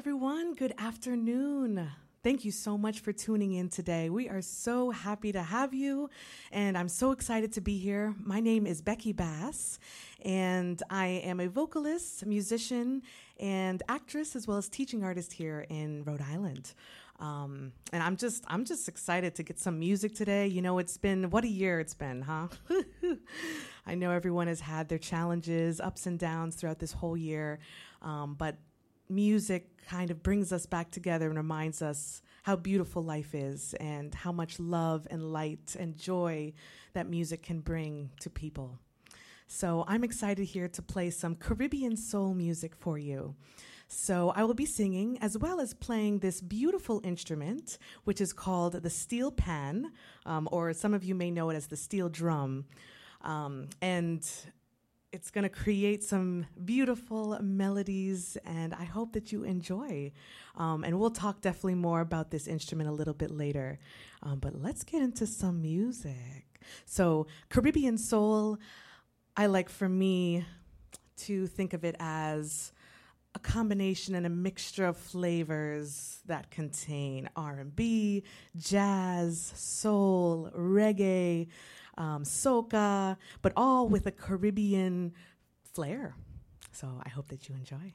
Everyone, good afternoon. Thank you so much for tuning in today. We are so happy to have you, and I'm so excited to be here. My name is Becky Bass, and I am a vocalist, musician, and actress, as well as teaching artist here in Rhode Island. Um, and I'm just I'm just excited to get some music today. You know, it's been what a year it's been, huh? I know everyone has had their challenges, ups and downs throughout this whole year, um, but music kind of brings us back together and reminds us how beautiful life is and how much love and light and joy that music can bring to people. So I'm excited here to play some Caribbean soul music for you. So I will be singing as well as playing this beautiful instrument, which is called the steel pan, um, or some of you may know it as the steel drum. Um, and it's going to create some beautiful melodies, and I hope that you enjoy. Um, and we'll talk definitely more about this instrument a little bit later. Um, but let's get into some music. So, Caribbean soul, I like for me to think of it as a combination and a mixture of flavors that contain R&B, jazz, soul, reggae, um, soca, but all with a Caribbean flair. So I hope that you enjoy.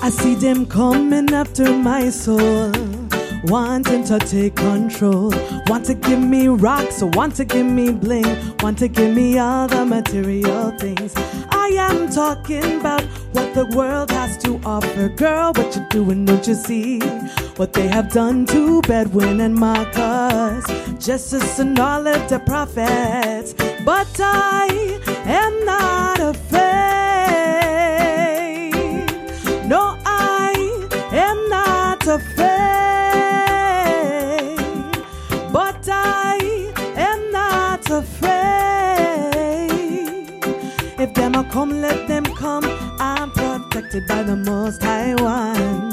I see them coming after my soul wanting to take control. Want to give me rocks, want to give me bling, want to give me all the material things. I am talking about what the world has to offer. Girl, what you doing? Don't you see what they have done to Bedouin and Marcus? Jesus and all of the prophets. But I am not them a come, let them come. I'm protected by the Most High One.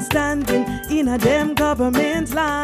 Standing in a damn government line.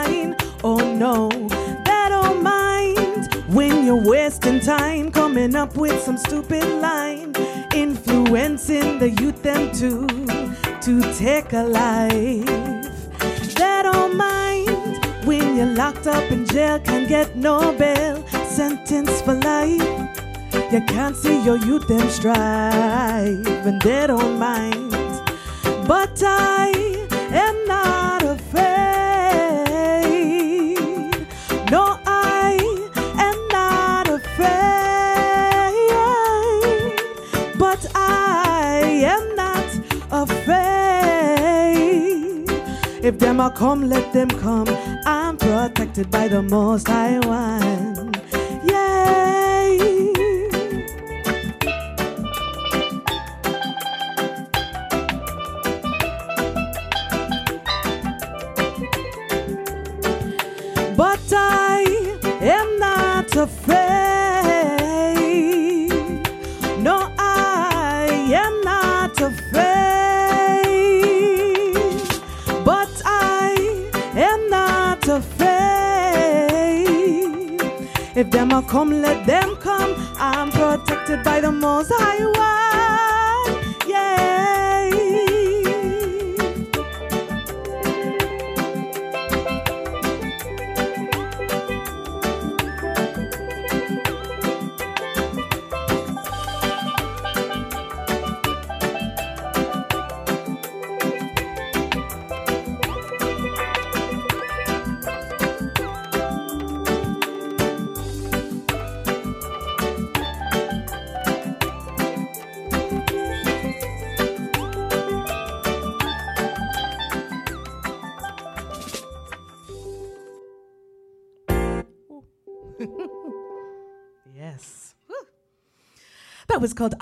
Come, let them come. I'm protected by the Most High One. If them a come, let them come. I'm protected by the Most High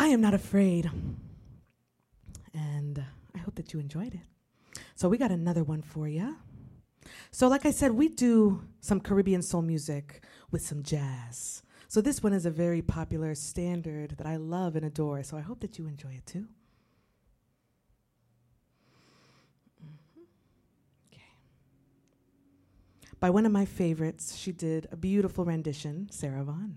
I Am Not Afraid. And I hope that you enjoyed it. So, we got another one for you. So, like I said, we do some Caribbean soul music with some jazz. So, this one is a very popular standard that I love and adore. So, I hope that you enjoy it too. Mm-hmm. By one of my favorites, she did a beautiful rendition, Sarah Vaughan.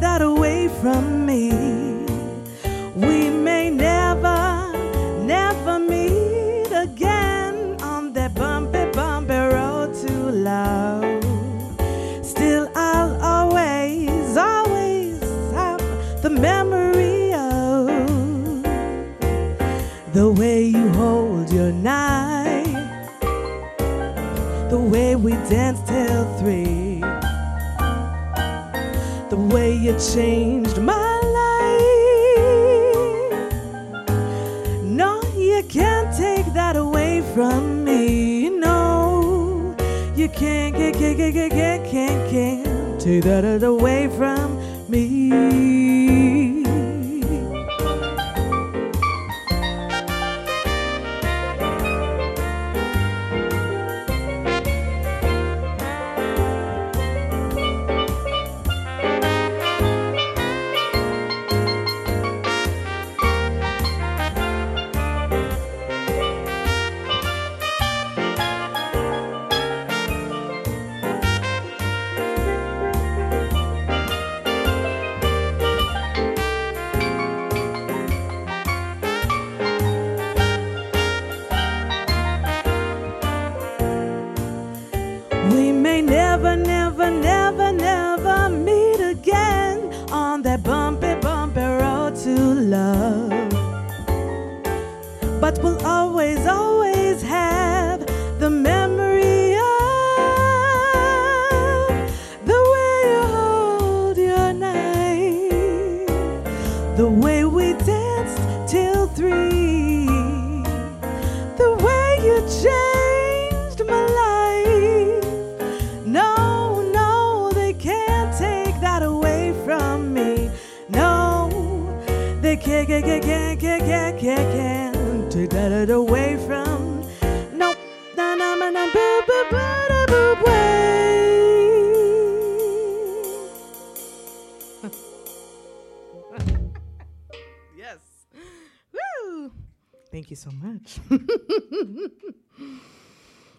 That away from me. We may never, never meet again on that bumpy, bumpy road to love. Still, I'll always, always have the memory of the way you hold your knife, the way we danced till three way you changed my life. No, you can't take that away from me. No, you can't, can't, can't, can't, can't, can't, can't, take that away from me.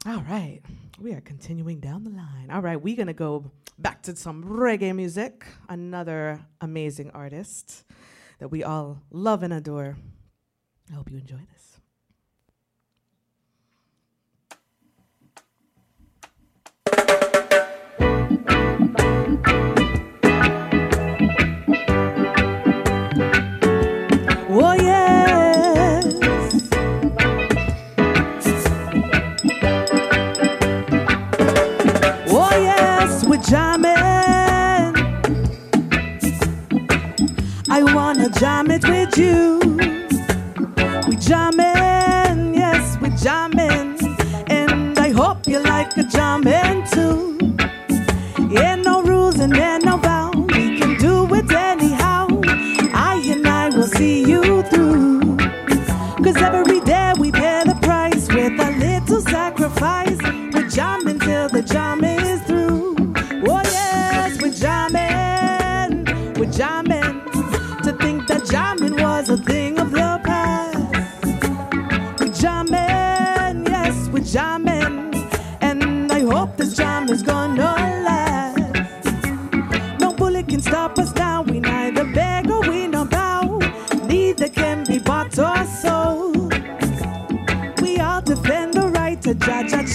All right, we are continuing down the line. All right, we're gonna go back to some reggae music. Another amazing artist that we all love and adore. I hope you enjoy this. Oh jamming. I wanna jam it with you. We jamming, yes, we jamming, and I hope you like a jamming too. Ain't no rules and ain't no vow.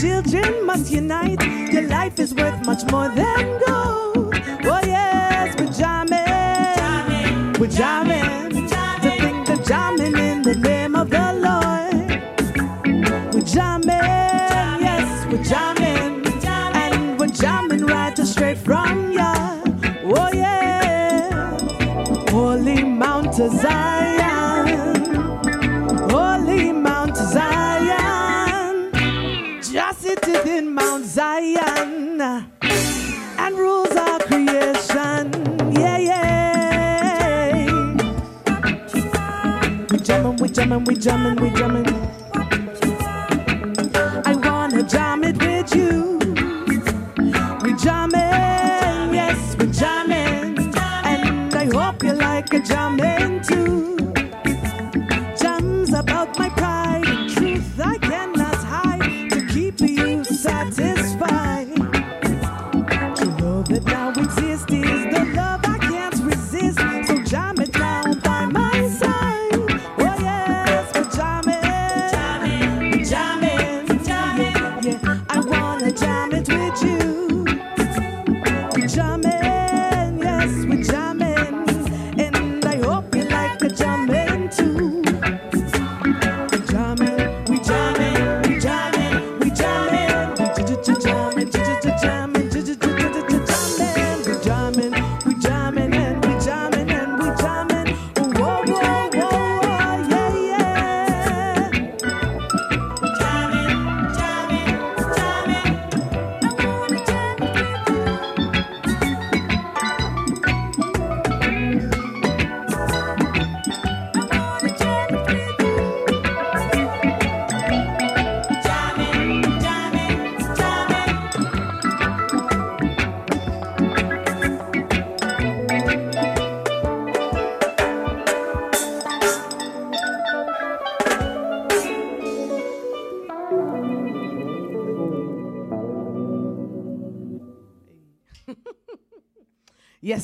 children must unite. Your life is worth much more than gold. Oh yes, we're jamming. We're. jamming, we jamming.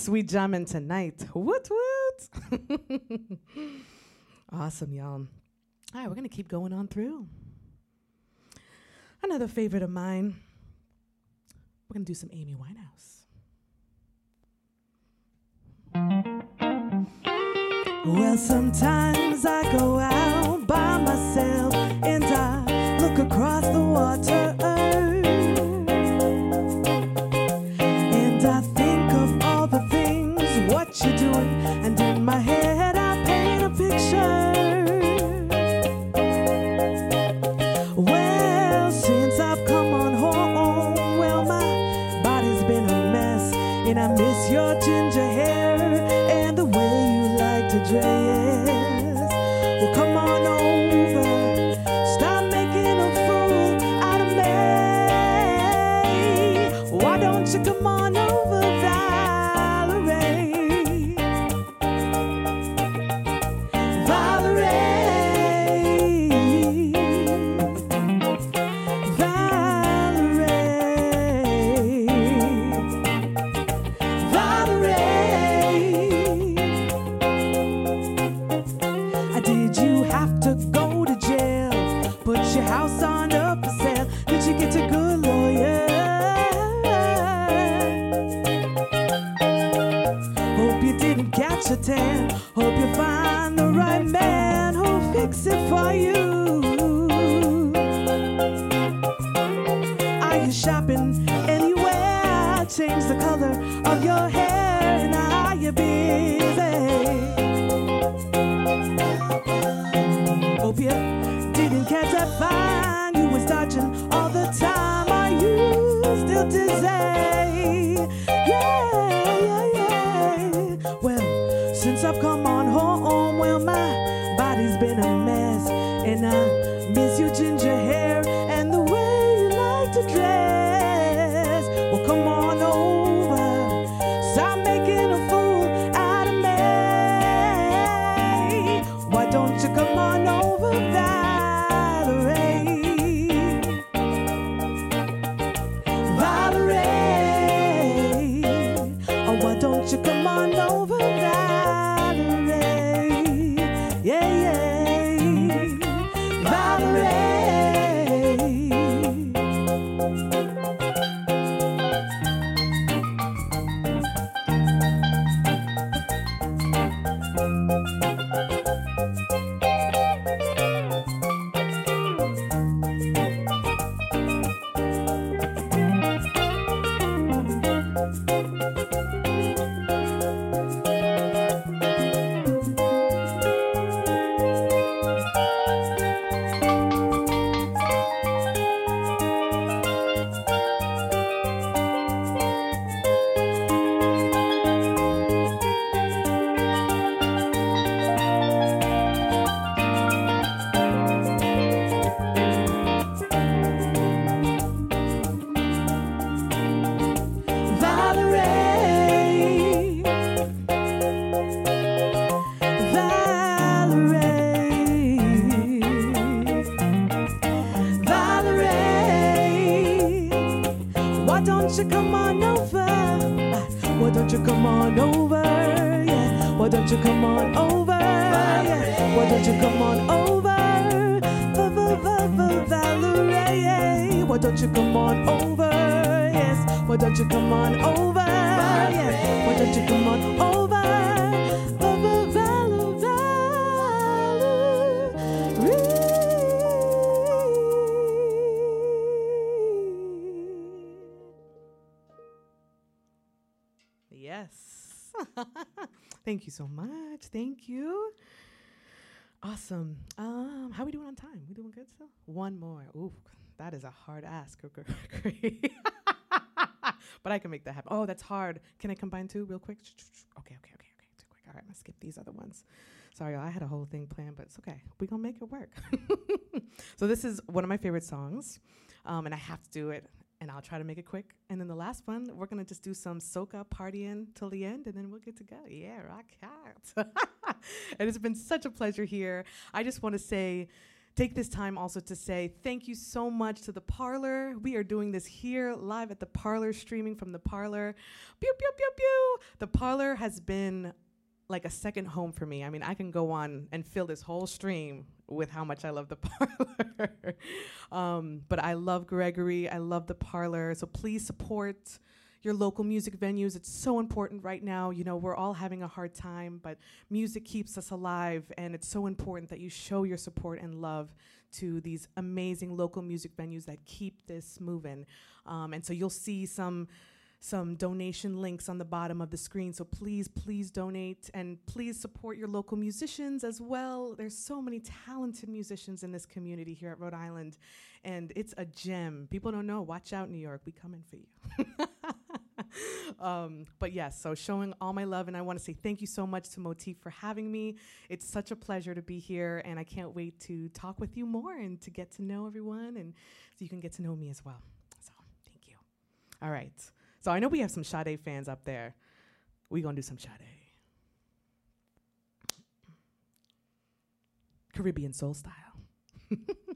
Yes, we jamming tonight. What what? awesome, y'all. All right, we're gonna keep going on through. Another favorite of mine. We're gonna do some Amy Winehouse. Well, sometimes I go out by myself and I look across the water. On over? Why don't you come on over? Va- va- va- va- Valerie. Why don't you come on over? Yes. Why don't you come on over? Yes. Why don't you come on over? Time? We doing good still? One more. Ooh, that is a hard ask. But I can make that happen. Oh, that's hard. Can I combine two real quick? Okay, okay, okay, okay. Too quick. All right, I'm gonna skip these other ones. Sorry, y'all, I had a whole thing planned, but it's okay. We're gonna make it work. so this is one of my favorite songs, um, and I have to do it, and I'll try to make it quick. And then the last one, we're gonna just do some soca partying till the end, and then we'll get to go. Yeah, rock out. and it's been such a pleasure here. I just want to say. Take this time also to say thank you so much to the parlor. We are doing this here live at the parlor, streaming from the parlor. Pew, pew, pew, pew. The parlor has been like a second home for me. I mean, I can go on and fill this whole stream with how much I love the parlor. um, but I love Gregory. I love the parlor. So please support your local music venues. It's so important right now. You know, we're all having a hard time, but music keeps us alive, and it's so important that you show your support and love to these amazing local music venues that keep this moving. Um, and so you'll see some some donation links on the bottom of the screen. So please, please donate and please support your local musicians as well. There's so many talented musicians in this community here at Rhode Island, and it's a gem. People don't know. Watch out, New York. We coming for you. um, but yes, so showing all my love, and I want to say thank you so much to Motif for having me. It's such a pleasure to be here, and I can't wait to talk with you more and to get to know everyone, and so you can get to know me as well. So thank you. All right. So I know we have some Sade fans up there. We gonna do some Sade. Caribbean soul style.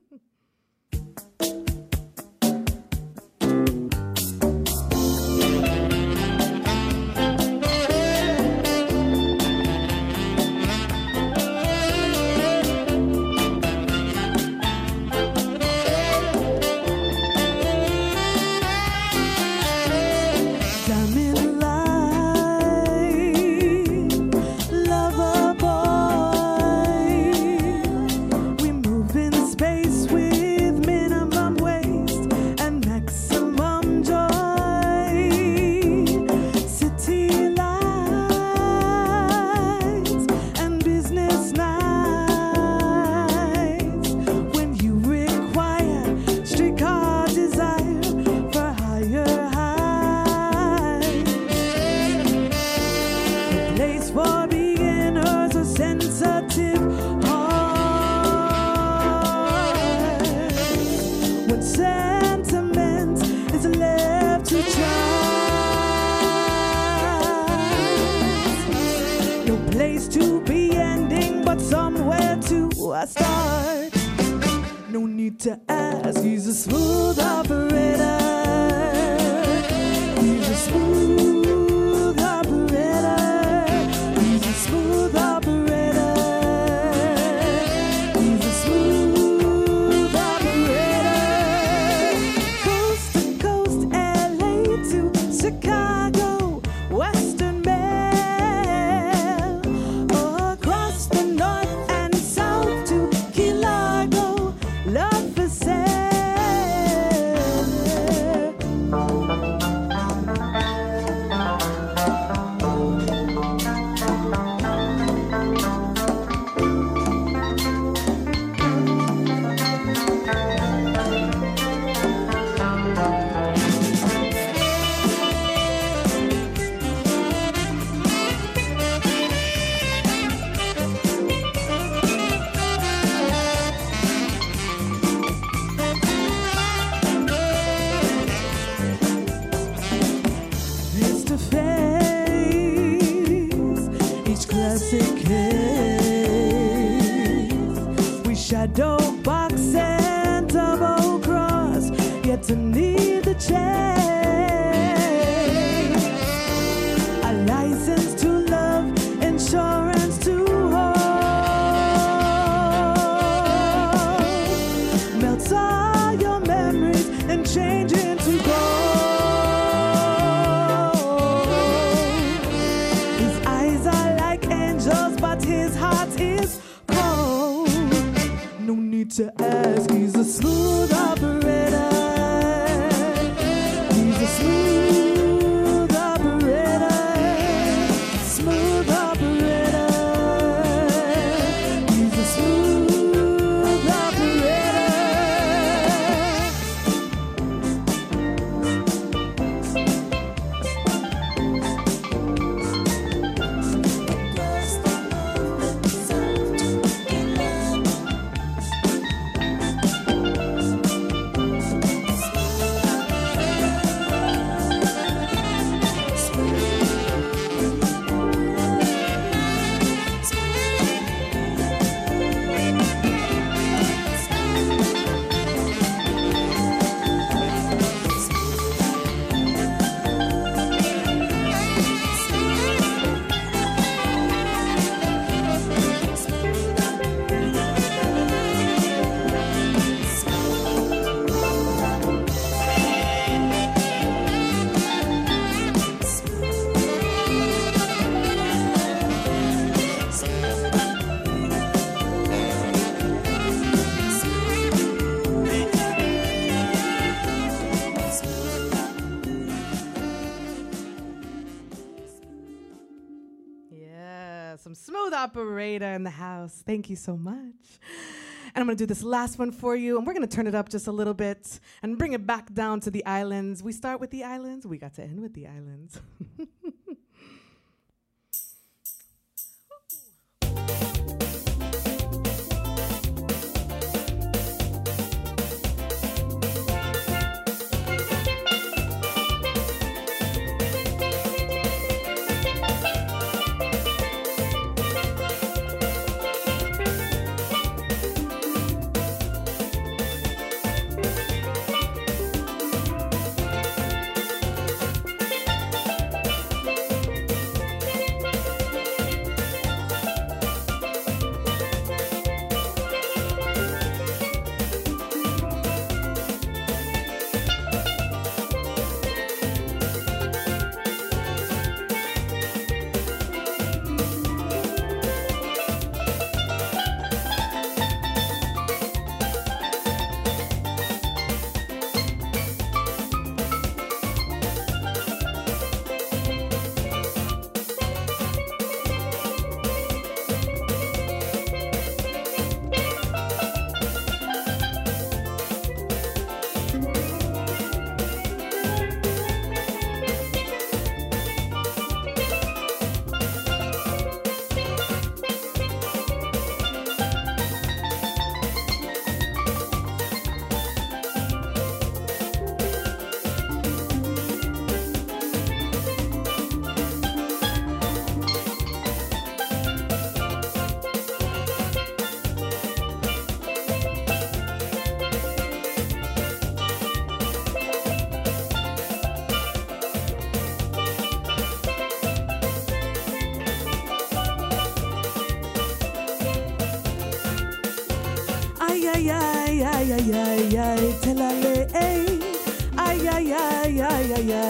house. Thank you so much. And I'm gonna do this last one for you, and we're gonna turn it up just a little bit and bring it back down to the islands. We start with the islands, we got to end with the islands.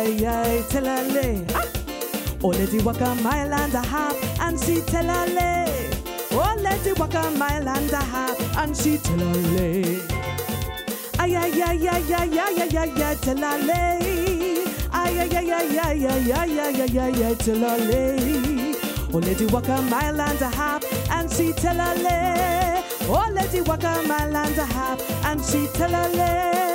ay, ay, telale. Ah! Oh, let it walk a mile and a half and see telale. Oh, it walk a mile and a half and see telale. Ay, ay, ay, ay, ay, ay, ay, ay, ay, telale. Ay, ay, ay, ay, ay, ay, ay, ay, ay, ay, ay, telale. Oh, it walk a mile and a half and see telale. Oh, it walk a mile and a half and see telale.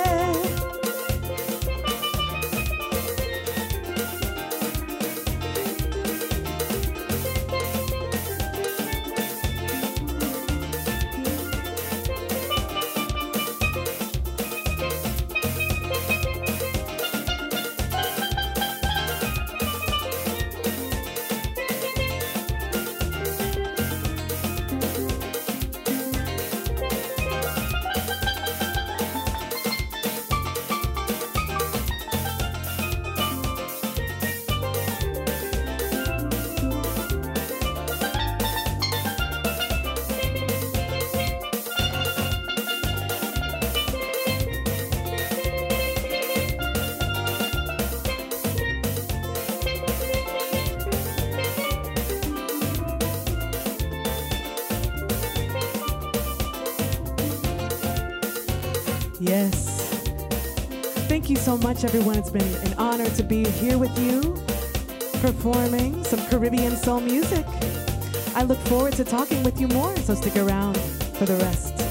Much, everyone. It's been an honor to be here with you, performing some Caribbean soul music. I look forward to talking with you more, so stick around for the rest.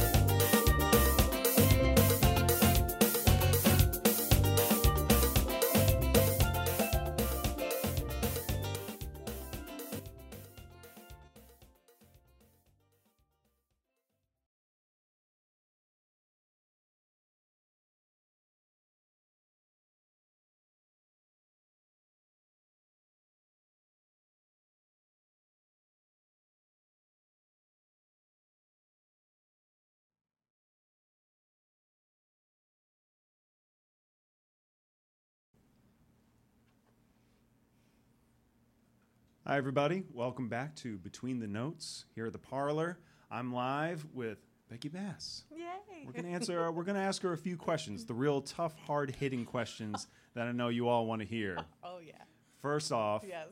Hi, everybody. Welcome back to Between the Notes here at the parlor. I'm live with Becky Bass. Yay! We're gonna answer. we're gonna ask her a few questions, the real tough, hard-hitting questions that I know you all want to hear. Oh, yeah. First off, Yes.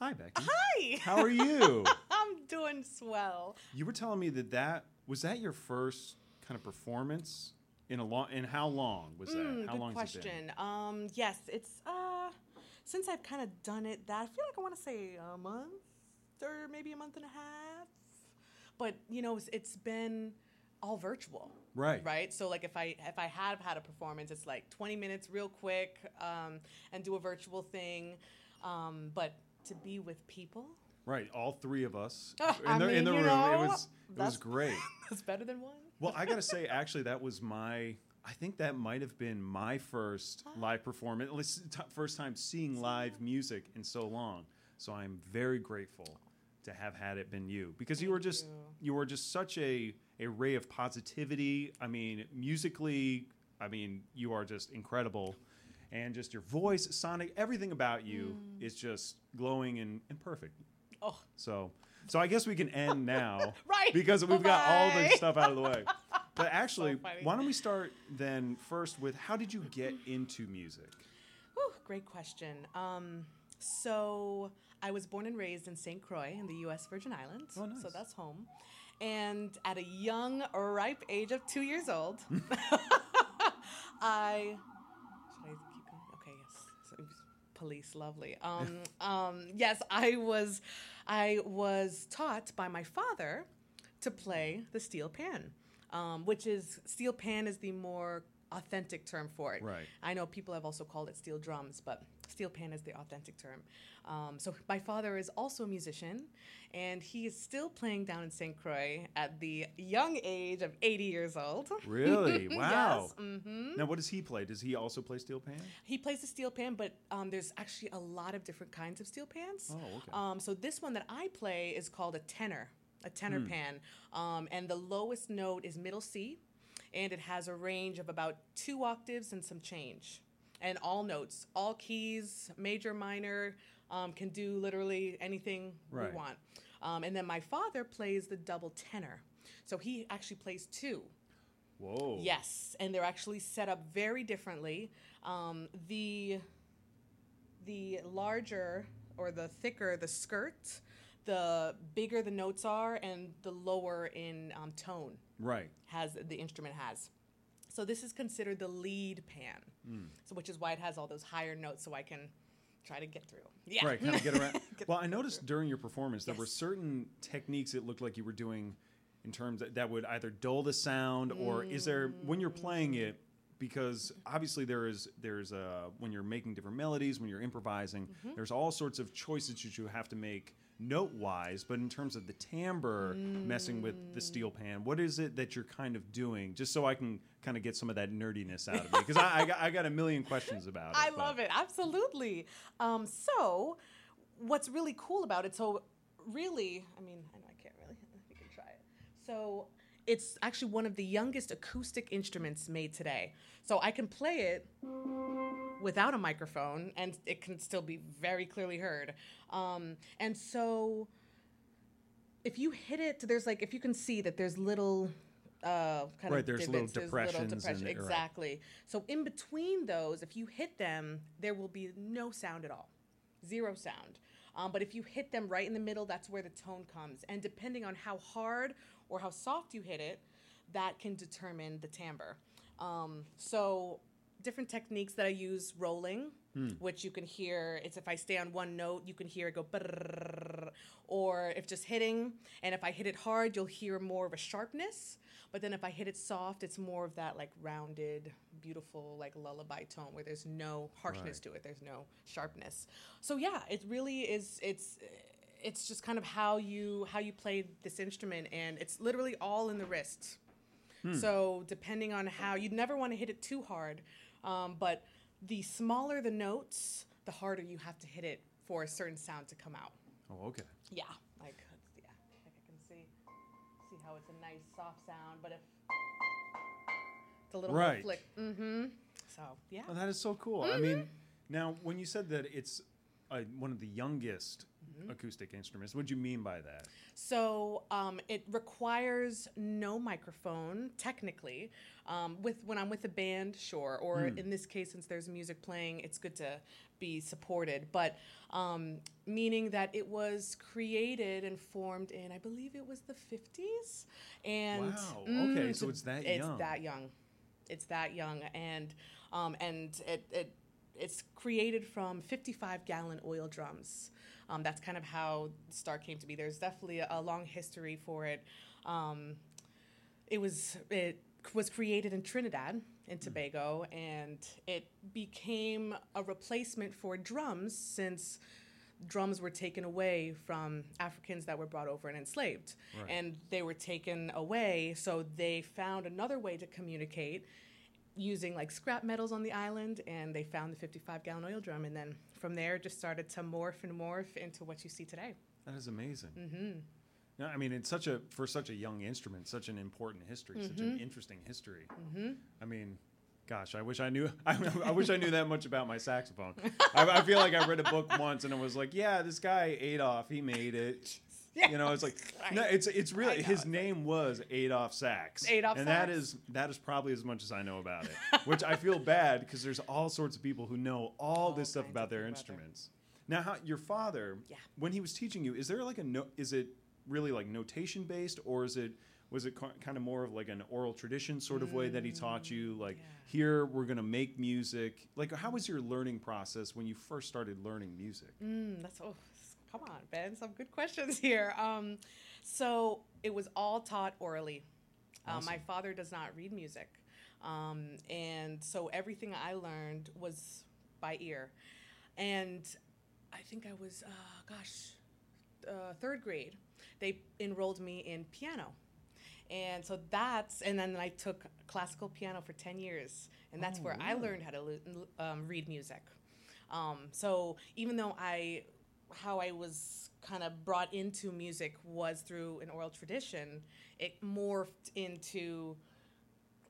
hi, Becky. Hi! How are you? I'm doing swell. you were telling me that that was that your first kind of performance in a long. In how long was that? Mm, how good long has it been? question. Um, yes, it's uh, since I've kind of done it. That I feel like I want to say a month or maybe a month and a half. But you know, it's, it's been all virtual. Right. Right. So like if I if I have had a performance, it's like 20 minutes, real quick, um, and do a virtual thing. Um, but to be with people, Right. All three of us in I the, in mean, the you room. know, it was it was great. that's better than one. Well, I gotta say, actually, that was my. I think that might have been my first live performance, at least t- first time seeing live music in so long. So I'm very grateful to have had it been you because you were just you. you were just such a a ray of positivity. I mean, musically, I mean, you are just incredible. And just your voice, sonic, everything about you Mm. is just glowing and, and perfect. Oh, So, so I guess we can end now, Right. Because we've got all the stuff out of the way. But actually, funny. why don't we start then first with how did you get into music? Whew, great question. Um, so I was born and raised in St. Croix in the U.S. Virgin Islands. Oh, nice. So that's home. And at a young, ripe age of two years old, I. Should I keep going? Okay, yes. So police, lovely. Um, um, yes, I was, I was taught by my father to play the steel pan, um, which is steel pan is the more authentic term for it. Right. I know people have also called it steel drums, but steel pan is the authentic term. Um, so my father is also a musician, and he is still playing down in St. Croix at the young age of 80 years old. Really? Wow. yes. hmm Now, what does he play? Does he also play steel pan? He plays the steel pan, but um, there's actually a lot of different kinds of steel pans. Oh, okay. Um, so this one that I play is called a tenor, a tenor Hmm. pan, um, and the lowest note is middle C, and it has a range of about two octaves and some change, and all notes, all keys, major, minor, um, can do literally anything Right. we want. Um, and then my father plays the double tenor, so he actually plays two. Whoa. Yes, and they're actually set up very differently. Um, the the larger or the thicker the skirt, the bigger the notes are, and the lower in um, tone Right. has the instrument has. So this is considered the lead pan, Hmm. so which is why it has all those higher notes, so I can try to get through. Yeah, Right. Kind of get around. Get well, I noticed during your performance there were certain techniques it looked like you were doing in terms that, that would either dull the sound or is there when you're playing it because obviously there is there's uh when you're making different melodies when you're improvising Mm-hmm. there's all sorts of choices that you have to make note wise but in terms of the timbre messing with the steel pan what is it that you're kind of doing just so i can kind of get some of that nerdiness out of me because I, I, got, I got a million questions about it I but- love it. Absolutely. Um, so, what's really cool about it? So, really, I mean, I know I can't really. You can try it. So, it's actually one of the youngest acoustic instruments made today. So I can play it without a microphone, and it can still be very clearly heard. Um, and so, if you hit it, there's like if you can see that there's little. Uh, kind Right, of there's little divots, there's depressions in depression- right. exactly. So in between those, if you hit them, there will be no sound at all, zero sound. Um, but if you hit them right in the middle, that's where the tone comes. And depending on how hard or how soft you hit it, that can determine the timbre. Um, so different techniques that I use rolling, which you can hear. It's if I stay on one note, you can hear it go, or if just hitting. And if I hit it hard, you'll hear more of a sharpness. But then if I hit it soft, it's more of that like rounded, beautiful, like lullaby tone where there's no harshness Right. to it. There's no sharpness. So yeah, it really is. It's it's just kind of how you how you play this instrument, and it's literally all in the wrist. So depending on how you'd never want to hit it too hard, um, but the smaller the notes, the harder you have to hit it for a certain sound to come out. Oh, okay. Yeah, like yeah, like I can see see how it's a nice soft sound, but if it's a little Right. flick, mm-hmm. So yeah, Oh, that is so cool. I mean, now when you said that it's uh, one of the youngest Mm-hmm. Acoustic instruments, what do you mean by that? So um, it requires no microphone, technically. Um, with when I'm with a band, sure. Or in this case, since there's music playing, it's good to be supported. But um, meaning that it was created and formed in, I believe it was the 50s. And Wow, okay, so it's that young. it's that young. It's that young, and um, and it, it it's created from 55 gallon oil drums. Um, that's kind of how Star came to be. There's definitely a, a long history for it. Um, it was it was created in Trinidad and Tobago, and it became a replacement for drums since drums were taken away from Africans that were brought over and enslaved, Right. and they were taken away. So they found another way to communicate using like scrap metals on the island, and they found the 55 gallon oil drum, and then from there just started to morph and morph into what you see today. That is amazing. Mm-hmm. No, I mean, it's such a for such a young instrument, such an important history, such Mm-hmm. an interesting history. Mm-hmm. I mean, gosh, I wish I knew. I, I wish I knew that much about my saxophone. I, I feel like I read a book once and it was like, yeah, this guy Adolf, he made it. You know, it's like no, it's it's really his name was Adolf Sax. Adolf and that Sax. is that is probably as much as I know about it. Which I feel bad because there's all sorts of people who know all, All this stuff about their instruments. Now, how, your father, Yeah. when he was teaching you, is there like a no? Is it really like notation based, or is it was it kind of more of like an oral tradition sort of way that he taught you? Like yeah. here we're gonna make music. Like how was your learning process when you first started learning music? Mm, that's oh, come on, Ben. Some good questions here. Um, so it was all taught orally. Uh, my father does not read music, um, and so everything I learned was by ear. And I think I was, uh, gosh, uh, third grade. They enrolled me in piano. And so that's, and then I took classical piano for 10 years. And that's Oh, where I learned how to um, read music. Um, so even though I, how I was kind of brought into music was through an oral tradition, it morphed into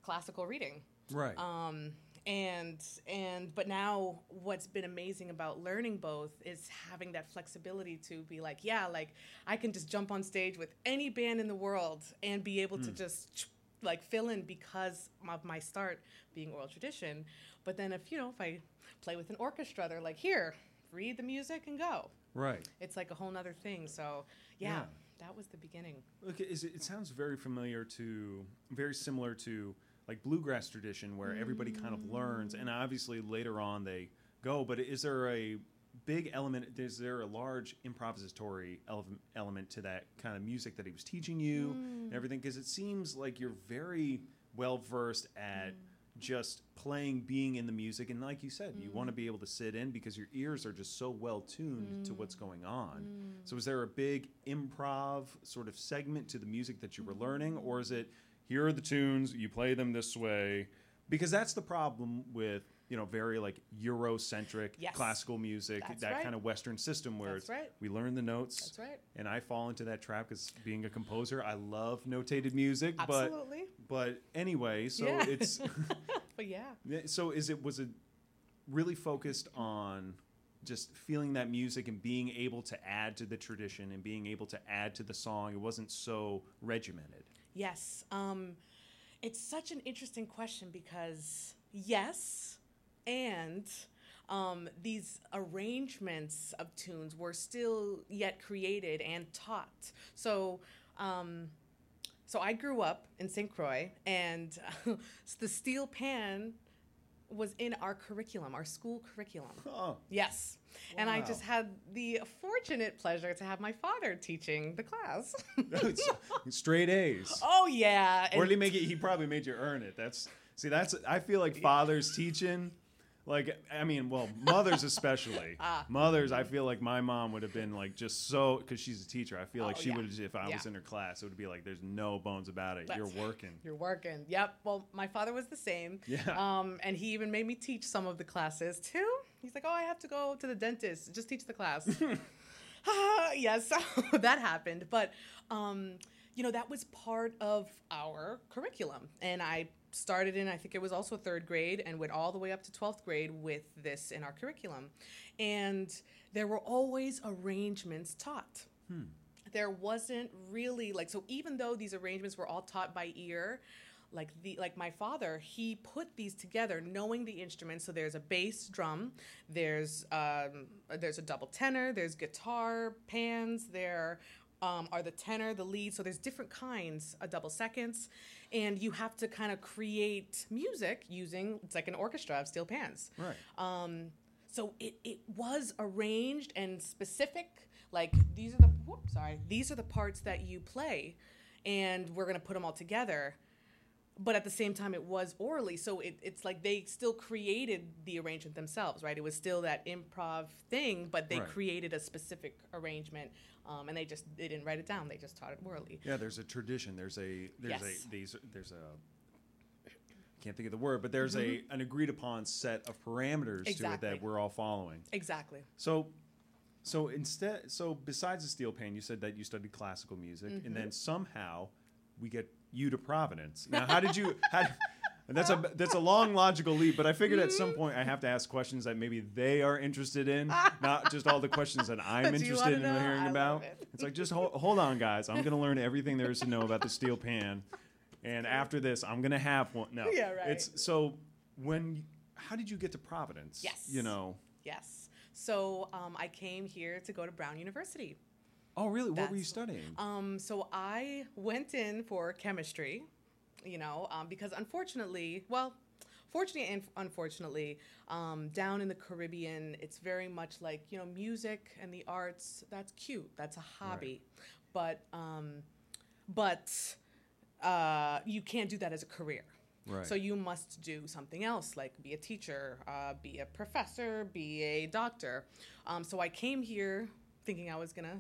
classical reading. Right. Um, and and but now what's been amazing about learning both is having that flexibility to be like yeah like i can just jump on stage with any band in the world and be able to just like fill in because of my start being oral tradition but then if you know if i play with an orchestra they're like here read the music and go right. it's like a whole nother thing so yeah, Yeah. that was the beginning Okay, is it, it sounds very familiar to, very similar to like bluegrass tradition where everybody kind of learns, and obviously later on they go. But is there a big element? Is there a large improvisatory ele- element to that kind of music that he was teaching you and hmm. everything? Because it seems like you're very well versed at. Hmm. Just playing, being in the music, and like you said, you mm. want to be able to sit in because your ears are just so well tuned to what's mm. going on. Mm. So, is there a big improv sort of segment to the music that you were mm-hmm. learning, or is it here are the tunes, you play them this way? Because that's the problem with you know very like Eurocentric Yes. classical music, That's that right. kind of Western system where That's it's, right. we learn the notes. That's right. And I fall into that trap because being a composer, I love notated music, absolutely but but anyway, so Yeah. it's but yeah yeah, So is it was it really focused on just feeling that music and being able to add to the tradition and being able to add to the song? It wasn't so regimented. Yes. Um, it's such an interesting question because, yes, and um, these arrangements of tunes were still yet created and taught. So, um, so I grew up in St. Croix, and the steel pan was in our curriculum, our school curriculum. Oh, Yes. And I just had the fortunate pleasure to have my father teaching the class. straight A's. oh, yeah. Or did he make it? He probably made you earn it. That's see. That's I feel like fathers teaching. Like I mean, well, mothers especially. Ah. Mothers, I feel like my mom would have been like just so because she's a teacher. I feel like Oh, she yeah. would have if I was in her class, it would be like there's no bones about it. You're working. You're working. Yep. Well, my father was the same. Yeah. Um, and he even made me teach some of the classes too. He's like, "Oh, I have to go to the dentist. Just teach the class." yes, that happened. But um, you know, that was part of our curriculum, and I started in I think it was also third grade and went all the way up to 12th grade with this in our curriculum. And there were always arrangements taught. There wasn't really like so even though these arrangements were all taught by ear like the like my father he put these together knowing the instruments. So there's a bass drum there's um, there's a double tenor there's guitar pans there um, are the tenor the lead so there's different kinds of double seconds and you have to kind of create music using it's like an orchestra of steel pans Right. um, so it, it was arranged and specific. Like these are the sorry these are the parts that you play, and we're gonna put them all together. But at the same time, it was orally, so it, it's like they still created the arrangement themselves, right? It was still that improv thing, but they Right. created a specific arrangement, um, and they just they didn't write it down; they just taught it orally. Yeah, there's a tradition. There's a there's Yes. a these there's a can't think of the word, but there's a an agreed upon set of parameters to it that we're all following. Exactly. So, so instead, so besides the steel pan, you said that you studied classical music, and Mm-hmm. then somehow we get you to Providence. Now, how did you? How, and that's a that's a long logical leap, but I figured at some point I have to ask questions that maybe they are interested in, not just all the questions that I'm interested in know? hearing I about. it. It's like just hold, hold on, guys. I'm gonna learn everything there is to know about the steel pan, and after this, I'm gonna have one. No, Yeah, right. It's so when. How did you get to Providence? Yes. You know. Yes. So um, I came here to go to Brown University. Oh, really? What were you studying? Um, so I went in for chemistry, you know, um, because unfortunately, well, fortunately and unfortunately, um, down in the Caribbean, it's very much like you know, music and the arts. That's cute. That's a hobby, but um, but uh, you can't do that as a career. Right. So you must do something else, like be a teacher, uh, be a professor, be a doctor. Um, so I came here thinking I was gonna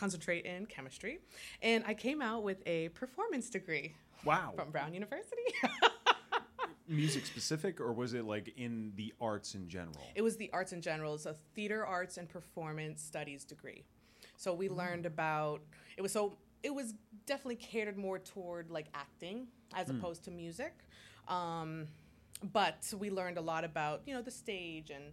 concentrate in chemistry, and I came out with a performance degree Wow. from Brown University. Music specific, or was it like in the arts in general? it was the arts in general, it's a theater arts and performance studies degree. So we learned about it was so it was definitely catered more toward like acting as opposed to music. Um, but we learned a lot about you know the stage and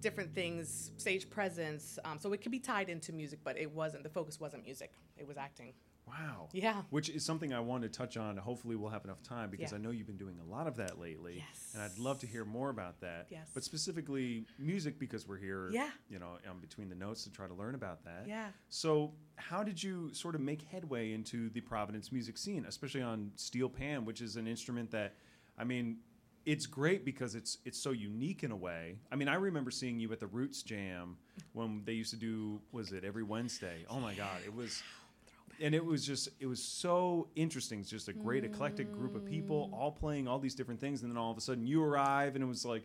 different things, stage presence. Um, so it could be tied into music, but it wasn't. The focus wasn't music; it was acting. Wow. Yeah. Which is something I want to touch on. Hopefully, we'll have enough time because Yeah. I know you've been doing a lot of that lately. Yes. And I'd love to hear more about that. Yes. But specifically, music because we're here. Yeah. You know, um, between the notes to try to learn about that. Yeah. So, how did you sort of make headway into the Providence music scene, especially on steel pan, which is an instrument that, I mean, it's great because it's it's so unique in a way. I mean, I remember seeing you at the Roots Jam when they used to do was it every Wednesday? Oh my God, it was. And it was just, it was so interesting. It's just a great eclectic group of people mm. all playing all these different things. And then all of a sudden you arrive and it was like,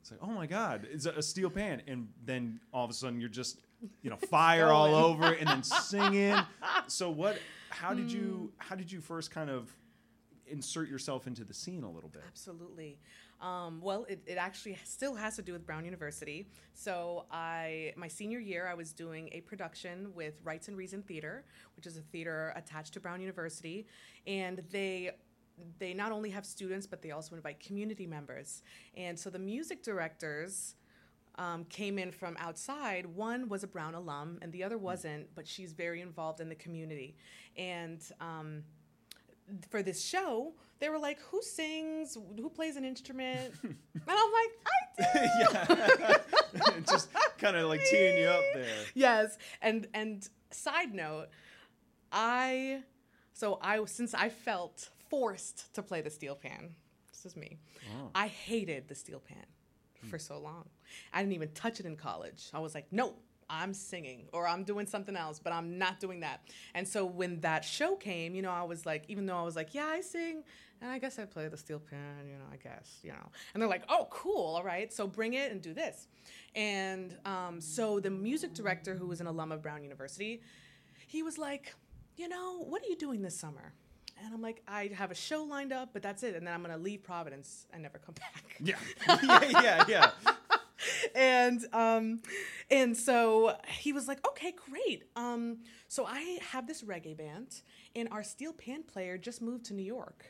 it's like, oh my God, it's a, a steel pan. And then all of a sudden you're just, you know, fire all over it and then singing. So what, how did you, mm. how did you first kind of insert yourself into the scene a little bit? Absolutely. Um, well, it, it actually still has to do with Brown University. So I, my senior year, I was doing a production with Rites and Reason Theater, which is a theater attached to Brown University, and they they not only have students but they also invite community members. And so the music directors um, came in from outside. One was a Brown alum, and the other wasn't, but she's very involved in the community. And um, for this show, they were like, "Who sings? Who plays an instrument?" and I'm like, "I do." yeah. just kind of like teeing you up there. yes, and and side note, I so I since I felt forced to play the steel pan. This is me. Oh. I hated the steel pan for so long. I didn't even touch it in college. I was like, no, I'm singing or I'm doing something else, but I'm not doing that. And so when that show came, you know, I was like, even though I was like, yeah, I sing, and I guess I play the steel pan, you know, I guess, you know. And they're like, oh, cool, all right, so bring it and do this. And um, so the music director, who was an alum of Brown University, he was like, you know, what are you doing this summer? And I'm like, I have a show lined up, but that's it. And then I'm gonna leave Providence and never come back. Yeah. yeah, yeah, yeah. and um, and so he was like, okay, great. Um, so I have this reggae band, and our steel pan player just moved to New York,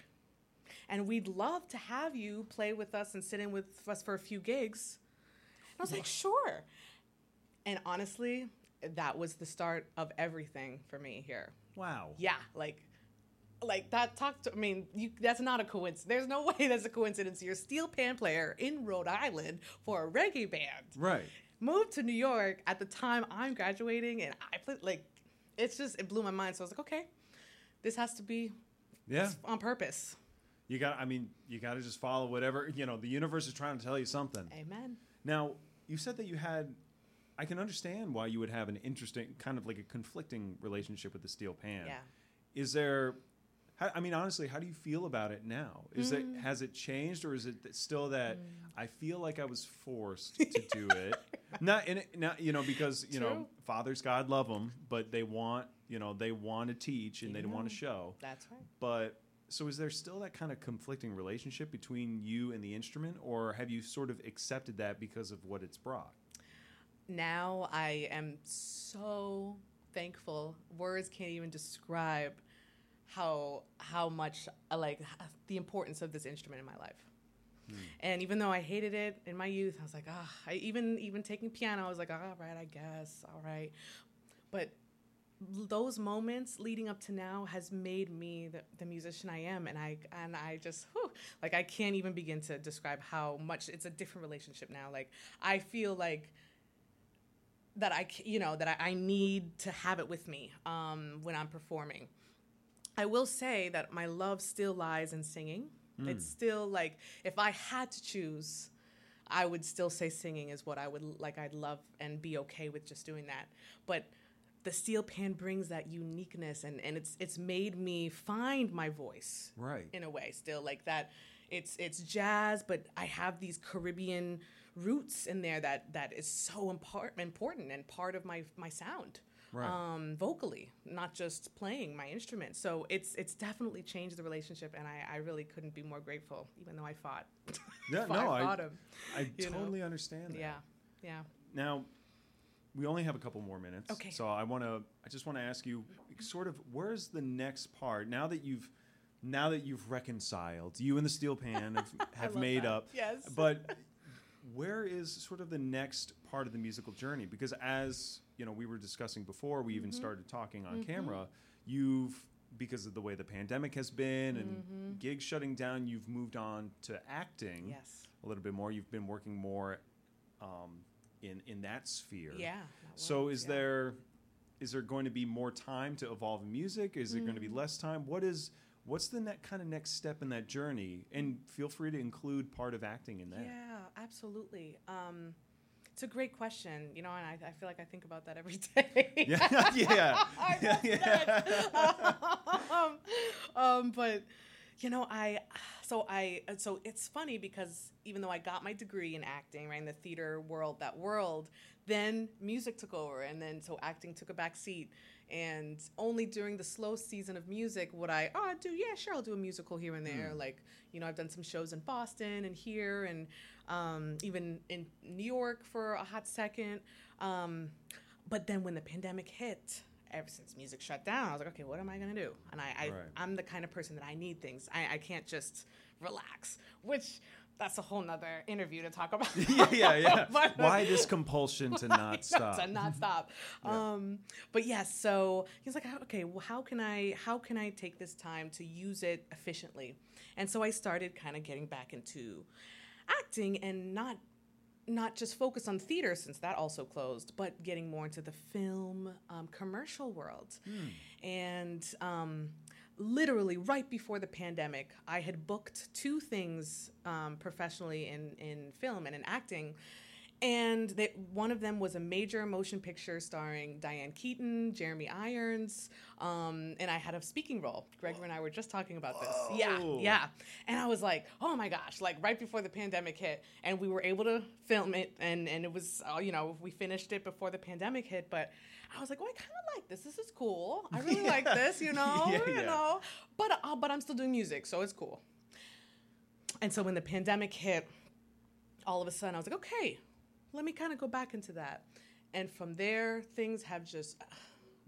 and we'd love to have you play with us and sit in with us for a few gigs. And I was like, sure. And honestly, that was the start of everything for me here. Wow. Yeah, like like that talk to I mean, you that's not a coincidence. There's no way that's a coincidence. You're a steel pan player in Rhode Island for a reggae band. Right. Moved to New York at the time I'm graduating and I played like it's just it blew my mind. So I was like, okay, this has to be Yeah. on purpose. You got I mean, you got to just follow whatever, you know, the universe is trying to tell you something. Amen. Now, you said that you had I can understand why you would have an interesting kind of like a conflicting relationship with the steel pan. Yeah. Is there how, I mean, honestly, how do you feel about it now? Is it Mm. has it changed, or is it still that I feel like I was forced to do it? Not in it, not you know because you know fathers, God love them, but they want you know they want to teach and they Yeah. want to show. That's right. But so is there still that kind of conflicting relationship between you and the instrument, or have you sort of accepted that because of what it's brought? now I am so thankful. Words can't even describe how how much I like the importance of this instrument in my life. And even though I hated it in my youth, I was like, ah, I even even taking piano, I was like, all right, I guess, all right. But those moments leading up to now has made me the, the musician I am, and I and I just whew, like I can't even begin to describe how much it's a different relationship now. Like I feel like that I you know that I, I need to have it with me um, when I'm performing. I will say that my love still lies in singing. It's hmm. still like if I had to choose, I would still say singing is what I would like. I'd love and be okay with just doing that. But the steel pan brings that uniqueness, and and it's it's made me find my voice Right. in a way still like that it's it's jazz but i have these caribbean roots in there that that is so impar- important and part of my my sound Right. um vocally not just playing my instrument so it's it's definitely changed the relationship and i i really couldn't be more grateful even though i fought Yeah, I no, I- fought him I know? totally understand that. yeah yeah Now, we only have a couple more minutes. Okay. So I want to. I just want to ask you, sort of, where's the next part now that you've, now that you've reconciled, you and the steel pan have, have made that. up. Yes. But where is sort of the next part of the musical journey? Because as you know, we were discussing before we Mm-hmm. even started talking on camera. You've because of the way the pandemic has been and gigs shutting down, you've moved on to acting Mm-hmm. yes a little bit more. You've been working more um, in in that sphere. yeah that So was, is yeah. there is there going to be more time to evolve in music? Is there going to Mm. be less time? What is what's the ne- kind of next step in that journey? And feel free to include part of acting in that. Yeah, absolutely. Um, it's a great question, you know, and I, I feel like I think about that every day. Yeah, yeah, yeah, um, um, but you know, I so I so it's funny because even though I got my degree in acting, right, in the theater world, that world, then music took over, and then so acting took a back seat. And only during the slow season of music would I, oh, do, yeah, sure, I'll do a musical here and there. Like, you know, I've done some shows in Boston and here, and um, even in New York for a hot second. Um, but then when the pandemic hit, ever since music shut down, I was like, okay, what am I gonna do? And I, I Right. I'm the kind of person that I need things. I, I can't just relax, which that's a whole nother interview to talk about. yeah, yeah, yeah. But- Why this compulsion to not stop? to not stop. Yeah. Um, but yes, so he's like, okay, well, how can I how can I take this time to use it efficiently? And so I started kind of getting back into acting and not not just focus on theater since that also closed, but getting more into the film um, commercial world. And um, literally right before the pandemic, I had booked two things um, professionally in, in film and in acting. And they, one of them was a major motion picture starring Diane Keaton, Jeremy Irons, um, and I had a speaking role. Gregor and I were just talking about this. Yeah, Whoa. yeah. And I was like, oh my gosh, like right before the pandemic hit, and we were able to film it, and and it was, uh, you know, we finished it before the pandemic hit, but. I was like, oh, I kind of like this. This is cool. I really like this, you know, Yeah, you yeah. know. But uh, but I'm still doing music, so it's cool. And so when the pandemic hit, all of a sudden I was like, okay, let me kind of go back into that. And from there, things have just uh,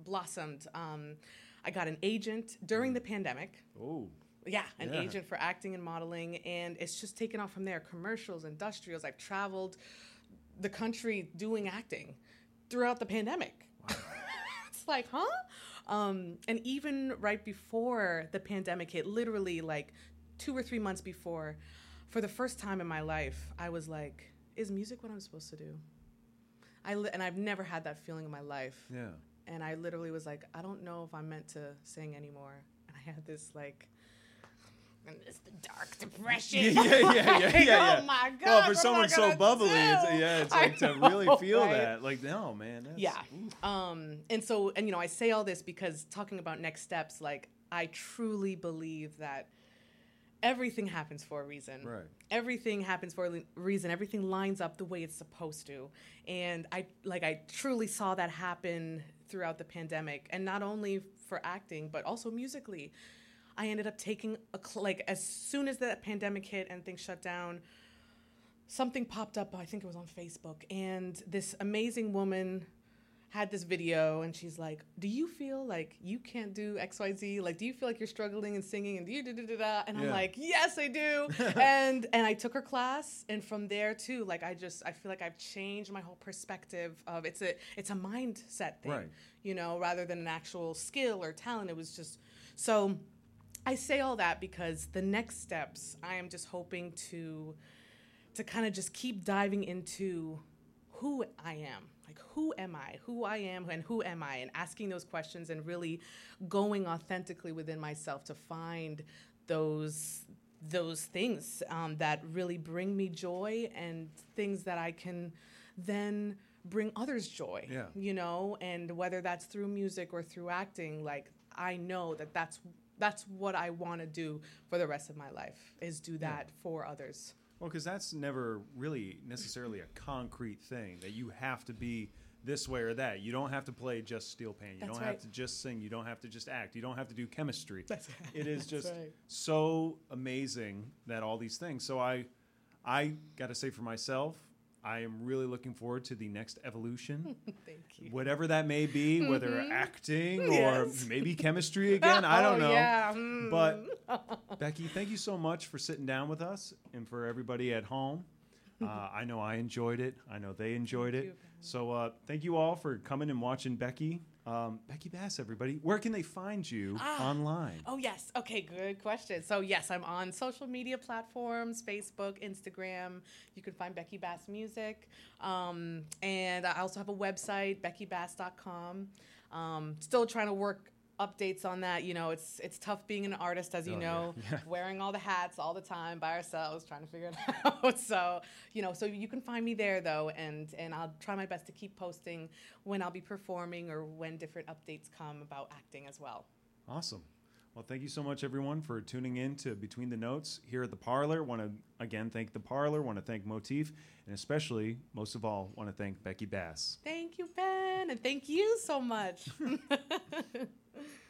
blossomed. Um, I got an agent during the pandemic. Oh, Yeah, an Yeah. agent for acting and modeling, and it's just taken off from there. Commercials, industrials. I've traveled the country doing acting throughout the pandemic. it's like, huh? Um, and even right before the pandemic hit, literally like two or three months before, for the first time in my life, I was like, "Is music what I'm supposed to do?" I li- and I've never had that feeling in my life yeah. and I literally was like, I don't know if I'm meant to sing anymore. And I had this like, and it's the dark depression. Yeah, yeah, yeah, yeah, yeah. Oh my god! Well, for someone so bubbly, it's, yeah, it's like to really feel that. Like, no, man. That's, Yeah. Um, and so, and you know, I say all this because talking about next steps, like I truly believe that everything happens for a reason. Right. Everything happens for a reason. Everything lines up the way it's supposed to. And I like I truly saw that happen throughout the pandemic, and not only for acting, but also musically. I ended up taking a cl- like as soon as the pandemic hit and things shut down, something popped up. I think it was on Facebook, and this amazing woman had this video, and she's like, "Do you feel like you can't do X, Y, Z? Like, do you feel like you're struggling and singing?" And do you da da da da? And I'm like, "Yes, I do." and and I took her class, and from there too, like I just I feel like I've changed my whole perspective of it's a it's a mindset thing, Right. you know, rather than an actual skill or talent. It was just so. I say all that because the next steps, I am just hoping to to kind of just keep diving into who I am. Like who am I? Who I am and who am I? And asking those questions and really going authentically within myself to find those those things um, that really bring me joy and things that I can then bring others joy. Yeah. You know, and whether that's through music or through acting, like I know that that's that's what I want to do for the rest of my life is do that for others. Well, because that's never really necessarily a concrete thing that you have to be this way or that. You don't have to play just steel pan. You That's don't right. have to just sing. You don't have to just act. You don't have to do chemistry. That's- it is just right. so amazing that all these things. So I, I got to say for myself, I am really looking forward to the next evolution. Thank you. Whatever that may be, whether acting or Mm-hmm. Maybe chemistry again, I don't Oh, know. Yeah. mm. But Becky, thank you so much for sitting down with us and for everybody at home. Uh, I know I enjoyed it. I know they enjoyed Thank it. you, So uh, thank you all for coming and watching Becky. Um, Becky Bass, everybody. Where can they find you Ah. online? Oh yes. Okay, good question. So yes, I'm on social media platforms: Facebook, Instagram. You can find Becky Bass Music, um, and I also have a website, BeckyBass.com. Um, still trying to work updates on that. You know, it's it's tough being an artist, as you Oh, yeah. know, Yeah. wearing all the hats all the time by ourselves, trying to figure it out. so you know, so you can find me there though, and and I'll try my best to keep posting when I'll be performing or when different updates come about acting as well. Awesome. Well, thank you so much, everyone, for tuning in to Between the Notes here at the Parlour. Want to again thank the Parlour. Want to thank Motif, and especially, most of all, want to thank Becky Bass. Thank you, Ben, and thank you so much.